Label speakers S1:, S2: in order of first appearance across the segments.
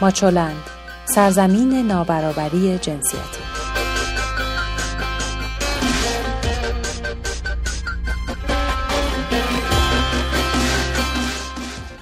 S1: ماچولند سرزمین نابرابری جنسیتی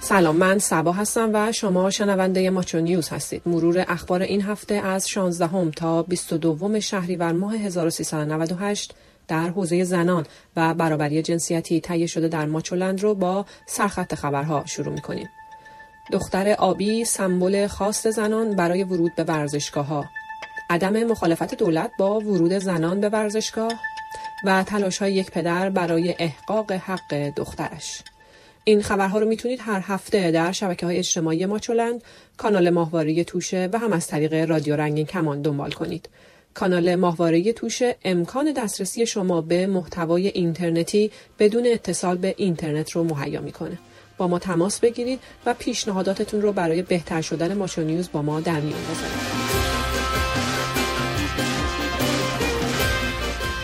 S2: سلام من سبا هستم و شما شنونده ماچو نیوز هستید مرور اخبار این هفته از 16 تا 22 شهریور ماه 1398 در حوزه زنان و برابری جنسیتی تهیه شده در ماچولند رو با سرخط خبرها شروع می کنیم. دختر آبی سمبل خاص زنان برای ورود به ورزشگاه ها عدم مخالفت دولت با ورود زنان به ورزشگاه و تلاش های یک پدر برای احقاق حق دخترش. این خبرها رو می‌تونید هر هفته در شبکه های اجتماعی ماچولند کانال ماهواره توشه و هم از طریق رادیو رنگین کمان دنبال کنید. کانال ماهواره توشه امکان دسترسی شما به محتوای اینترنتی بدون اتصال به اینترنت رو مهیا می‌کنه. با ما تماس بگیرید و پیشنهاداتتون رو برای بهتر شدن ماچو نیوز با ما در میان بذارید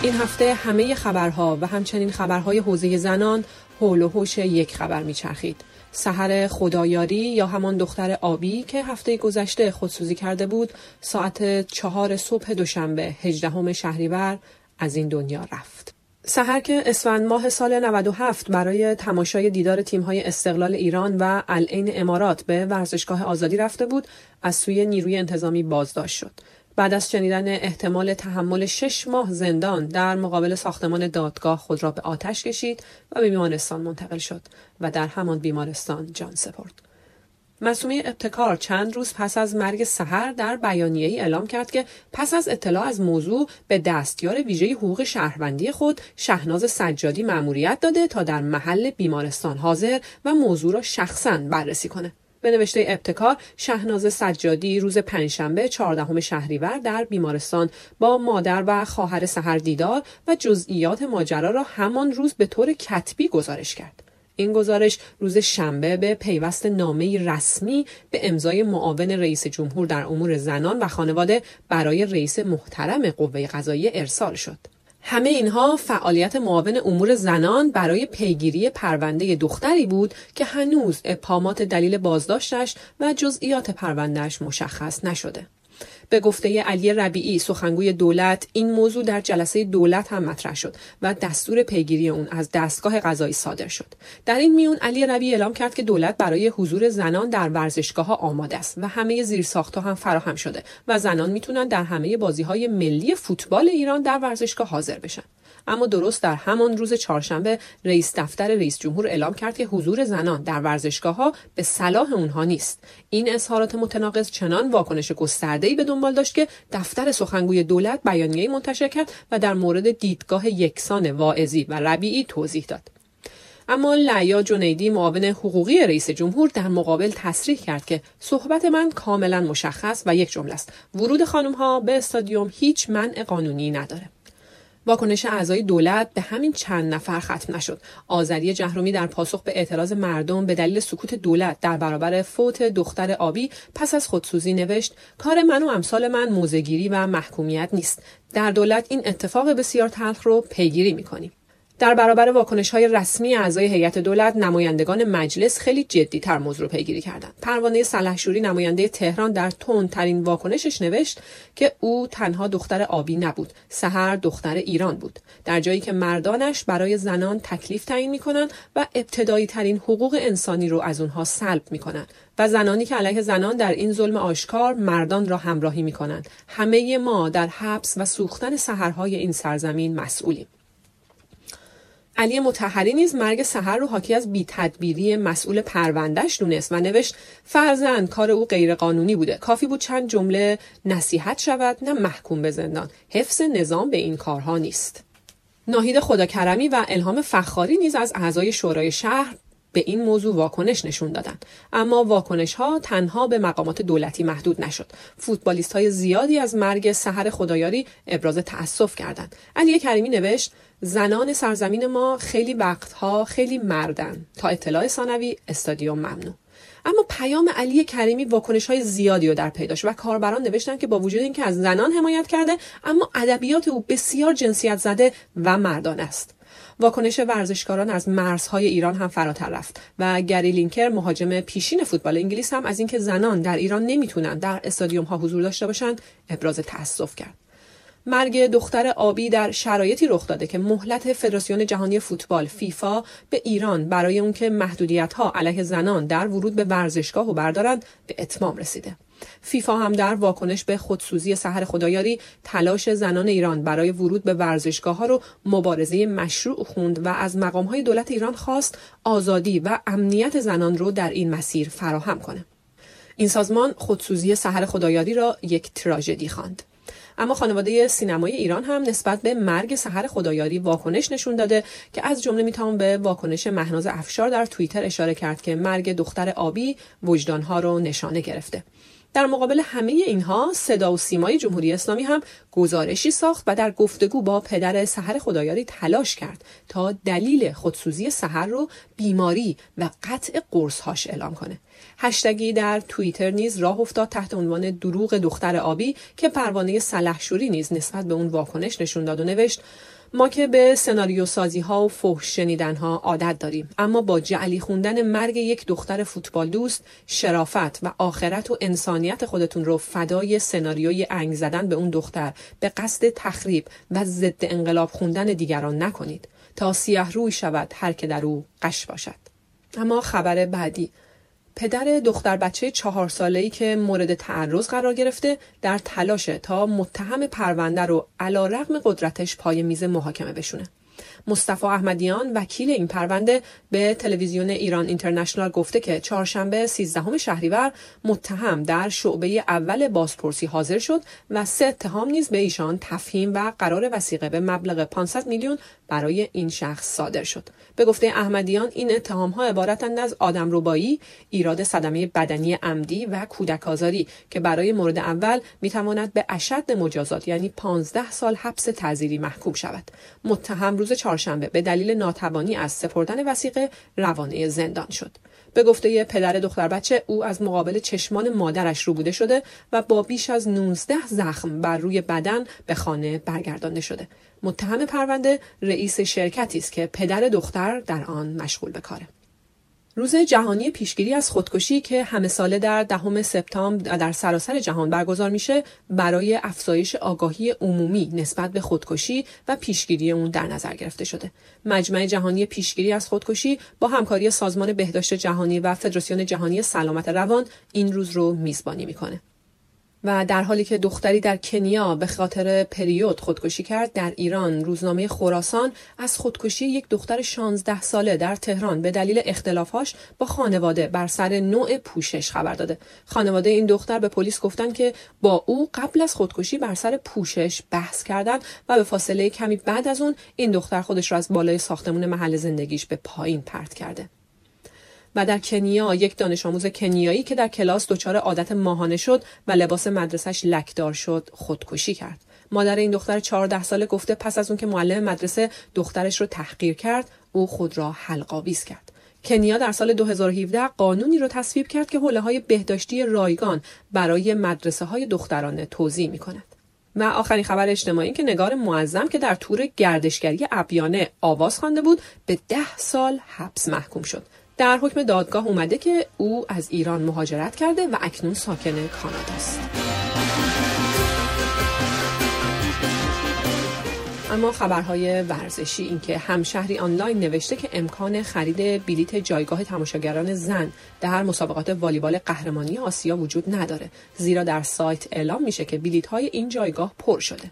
S2: این هفته همه خبرها و همچنین خبرهای حوزه زنان حول و حوش یک خبر میچرخید. سحر خدایاری یا همان دختر آبی که هفته گذشته خودسوزی کرده بود ساعت چهار صبح دوشنبه هجدهم شهریور از این دنیا رفت. سحر که اسفند ماه سال 97 برای تماشای دیدار تیم‌های استقلال ایران و العین امارات به ورزشگاه آزادی رفته بود از سوی نیروی انتظامی بازداشت شد. بعد از شنیدن احتمال تحمل شش ماه زندان در مقابل ساختمان دادگاه خود را به آتش کشید و به بیمارستان منتقل شد و در همان بیمارستان جان سپرد. مسومه ابتکار چند روز پس از مرگ سحر در بیانیه ای اعلام کرد که پس از اطلاع از موضوع به دستیار ویژه حقوق شهروندی خود شهناز سجادی مأموریت داده تا در محل بیمارستان حاضر و موضوع را شخصا بررسی کنه. به نوشته ابتکار شهناز سجادی روز پنجشنبه چهاردهم شهریور در بیمارستان با مادر و خواهر سحر دیدار و جزئیات ماجرا را همان روز به طور کتبی گزارش کرد این گزارش روز شنبه به پیوست نامه رسمی به امضای معاون رئیس جمهور در امور زنان و خانواده برای رئیس محترم قوه قضاییه ارسال شد. همه اینها فعالیت معاون امور زنان برای پیگیری پرونده دختری بود که هنوز اپامات دلیل بازداشتش و جزئیات پروندهش مشخص نشده. به گفته علی ربیعی سخنگوی دولت این موضوع در جلسه دولت هم مطرح شد و دستور پیگیری اون از دستگاه قضایی صادر شد. در این میون علی ربیعی اعلام کرد که دولت برای حضور زنان در ورزشگاه ها آماده است و همه زیرساختها هم فراهم شده و زنان می‌تونن در همه بازی های ملی فوتبال ایران در ورزشگاه حاضر بشن. اما درست در همان روز چهارشنبه رئیس دفتر رئیس جمهور اعلام کرد که حضور زنان در ورزشگاه ها به صلاح اونها نیست. این اظهارات متناقض چنان واکنش گسترده‌ای به دنبال داشت که دفتر سخنگوی دولت بیانیه‌ای منتشر کرد و در مورد دیدگاه یکسان واعظی و ربیعی توضیح داد. اما لعیا جنیدی معاون حقوقی رئیس جمهور در مقابل تصریح کرد که صحبت من کاملا مشخص و یک جمله است. ورود خانم ها به استادیوم هیچ منع قانونی نداره. واکنش اعضای دولت به همین چند نفر ختم نشد. آذری جهرومی در پاسخ به اعتراض مردم به دلیل سکوت دولت در برابر فوت دختر آبی پس از خودسوزی نوشت کار من و امثال من موزگیری و محکومیت نیست. در دولت این اتفاق بسیار تلخ رو پیگیری می‌کنیم. در برابر واکنش های رسمی اعضای هیئت دولت نمایندگان مجلس خیلی جدی تر موضوع پیگیری کردند. پروانه سلحشوری نماینده تهران در ترین واکنشش نوشت که او تنها دختر آبی نبود سهر دختر ایران بود. در جایی که مردانش برای زنان تکلیف تعیین می‌کنند و ابتدایی ترین حقوق انسانی رو از اونها سلب می‌کنند و زنانی که علیه زنان در این ظلم آشکار مردان را همراهی می‌کنند. همه ما در حبس و سوختن سهرهای این سرزمین مسئولیم. علی متحری نیز مرگ سحر رو حاکی از بیتدبیری مسئول پروندهش دونست و نوشت فرزند کار او غیرقانونی بوده. کافی بود چند جمله نصیحت شود نه محکوم به زندان. حفظ نظام به این کارها نیست. ناهید خداکرمی و الهام فخاری نیز از اعضای شورای شهر به این موضوع واکنش نشون دادند اما واکنش ها تنها به مقامات دولتی محدود نشد. فوتبالیست های زیادی از مرگ سحر خدایاری ابراز تأسف کردند. علی کریمی نوشت زنان سرزمین ما خیلی وقتها خیلی مردن. تا اطلاع ثانوی استادیوم ممنوع. اما پیام علی کریمی واکنش های زیادی رو در پیداش و کاربران نوشتن که با وجود اینکه از زنان حمایت کرده اما ادبیات او بسیار جنسیت زده و مردان است. واکنش ورزشکاران از مرزهای ایران هم فراتر رفت و گری لینکر مهاجم پیشین فوتبال انگلیس هم از اینکه زنان در ایران نمی‌تونن در استادیوم ها حضور داشته باشند ابراز تاسف کرد. مرگ دختر آبی در شرایطی رخ داده که مهلت فدراسیون جهانی فوتبال فیفا به ایران برای اون که محدودیت ها علیه زنان در ورود به ورزشگاه و بردارند به اتمام رسیده. فیفا هم در واکنش به خودسوزی سحر خدایاری تلاش زنان ایران برای ورود به ورزشگاه ها رو مبارزه مشروع خوند و از مقام های دولت ایران خواست آزادی و امنیت زنان رو در این مسیر فراهم کنه. این سازمان خودسوزی سحر خدایاری را یک تراژدی خواند. اما خانواده سینمای ایران هم نسبت به مرگ سحر خدایاری واکنش نشون داده که از جمله می‌توان به واکنش مهناز افشار در توییتر اشاره کرد که مرگ دختر آبی وجدانها رو نشانه گرفته. در مقابل همه اینها صدا و سیمای جمهوری اسلامی هم گزارشی ساخت و در گفتگو با پدر سحر خدایاری تلاش کرد تا دلیل خودسوزی سحر رو بیماری و قطع قرصهاش اعلام کنه. هشتگی در توییتر نیز راه افتاد تحت عنوان دروغ دختر آبی که پروانه سلحشوری نیز نسبت به اون واکنش نشون داد و نوشت ما که به سناریو سازی ها و فحش شنیدن ها عادت داریم. اما با جعلی خوندن مرگ یک دختر فوتبال دوست شرافت و آخرت و انسانیت خودتون رو فدای سناریوی انگ زدن به اون دختر به قصد تخریب و ضد انقلاب خوندن دیگران نکنید. تا سیاه روی شود هر که در او قش باشد. اما خبر بعدی. پدر دختر بچه چهار ساله ای که مورد تعرض قرار گرفته در تلاشه تا متهم پرونده رو علا رقم قدرتش پای میز محاکمه بشونه. مصطفی احمدیان وکیل این پرونده به تلویزیون ایران اینترنشنال گفته که چهارشنبه 13 شهریور متهم در شعبه اول بازپرسی حاضر شد و سه اتهام نیز به ایشان تفهیم و قرار وسیقه به مبلغ 500 میلیون برای این شخص صادر شد. به گفته احمدیان این اتهام ها عبارتند از آدم ربایی، ایراد صدمه بدنی عمدی و کودک آزاری که برای مورد اول می تواند به اشد مجازات یعنی 15 سال حبس تعزیری محکوم شود. متهم روز چهارشنبه به دلیل ناتوانی از سپردن وسیقه روانه زندان شد. به گفته پدر دختر بچه او از مقابل چشمان مادرش رو بوده شده و با بیش از 19 زخم بر روی بدن به خانه برگردانده شده. متهم پرونده رئیس شرکتی است که پدر دختر در آن مشغول به کاره. روز جهانی پیشگیری از خودکشی که همه ساله در دهم سپتامبر در سراسر جهان برگزار میشه برای افزایش آگاهی عمومی نسبت به خودکشی و پیشگیری اون در نظر گرفته شده. مجمع جهانی پیشگیری از خودکشی با همکاری سازمان بهداشت جهانی و فدراسیون جهانی سلامت روان این روز رو میزبانی می‌کنه. و در حالی که دختری در کنیا به خاطر پریود خودکشی کرد در ایران روزنامه خراسان از خودکشی یک دختر 16 ساله در تهران به دلیل اختلافاش با خانواده بر سر نوع پوشش خبر داده. خانواده این دختر به پلیس گفتن که با او قبل از خودکشی بر سر پوشش بحث کردند و به فاصله کمی بعد از اون این دختر خودش را از بالای ساختمون محل زندگیش به پایین پرت کرده. و در کنیا یک دانش آموز کنیایی که در کلاس دچار عادت ماهانه شد و لباس مدرسش لکدار شد خودکشی کرد. مادر این دختر 14 ساله گفته پس از اون که معلم مدرسه دخترش رو تحقیر کرد او خود را حلقاویز کرد. کنیا در سال 2017 قانونی رو تصویب کرد که حوله های بهداشتی رایگان برای مدرسه های دخترانه توضیح می کند. و آخرین خبر اجتماعی که نگار معظم که در تور گردشگری ابیانه آواز خوانده بود به ده سال حبس محکوم شد. در حکم دادگاه اومده که او از ایران مهاجرت کرده و اکنون ساکن کانادا است. اما خبرهای ورزشی اینکه همشهری آنلاین نوشته که امکان خرید بلیت جایگاه تماشاگران زن در مسابقات والیبال قهرمانی آسیا وجود نداره زیرا در سایت اعلام میشه که بلیت های این جایگاه پر شده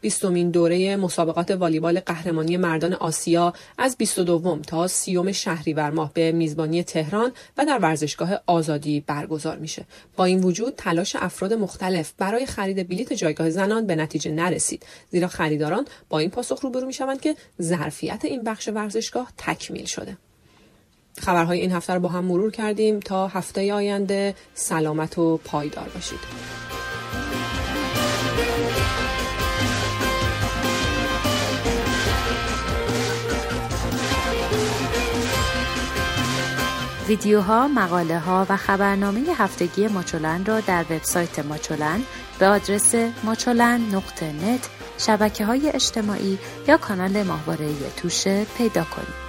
S2: بیستمین دوره مسابقات والیبال قهرمانی مردان آسیا از 22 تا 30 شهریور ماه به میزبانی تهران و در ورزشگاه آزادی برگزار میشه. با این وجود تلاش افراد مختلف برای خرید بلیت جایگاه زنان به نتیجه نرسید زیرا خریداران با این پاسخ روبرو می‌شوند که ظرفیت این بخش ورزشگاه تکمیل شده. خبرهای این هفته رو با هم مرور کردیم تا هفته آینده سلامت و پایدار باشید.
S1: ویدیوها، مقاله ها و خبرنامه هفتگی ماچولن را در وبسایت ماچولن به آدرس ماچولن نقطه شبکه های اجتماعی یا کانال ماهواره توشه پیدا کنید.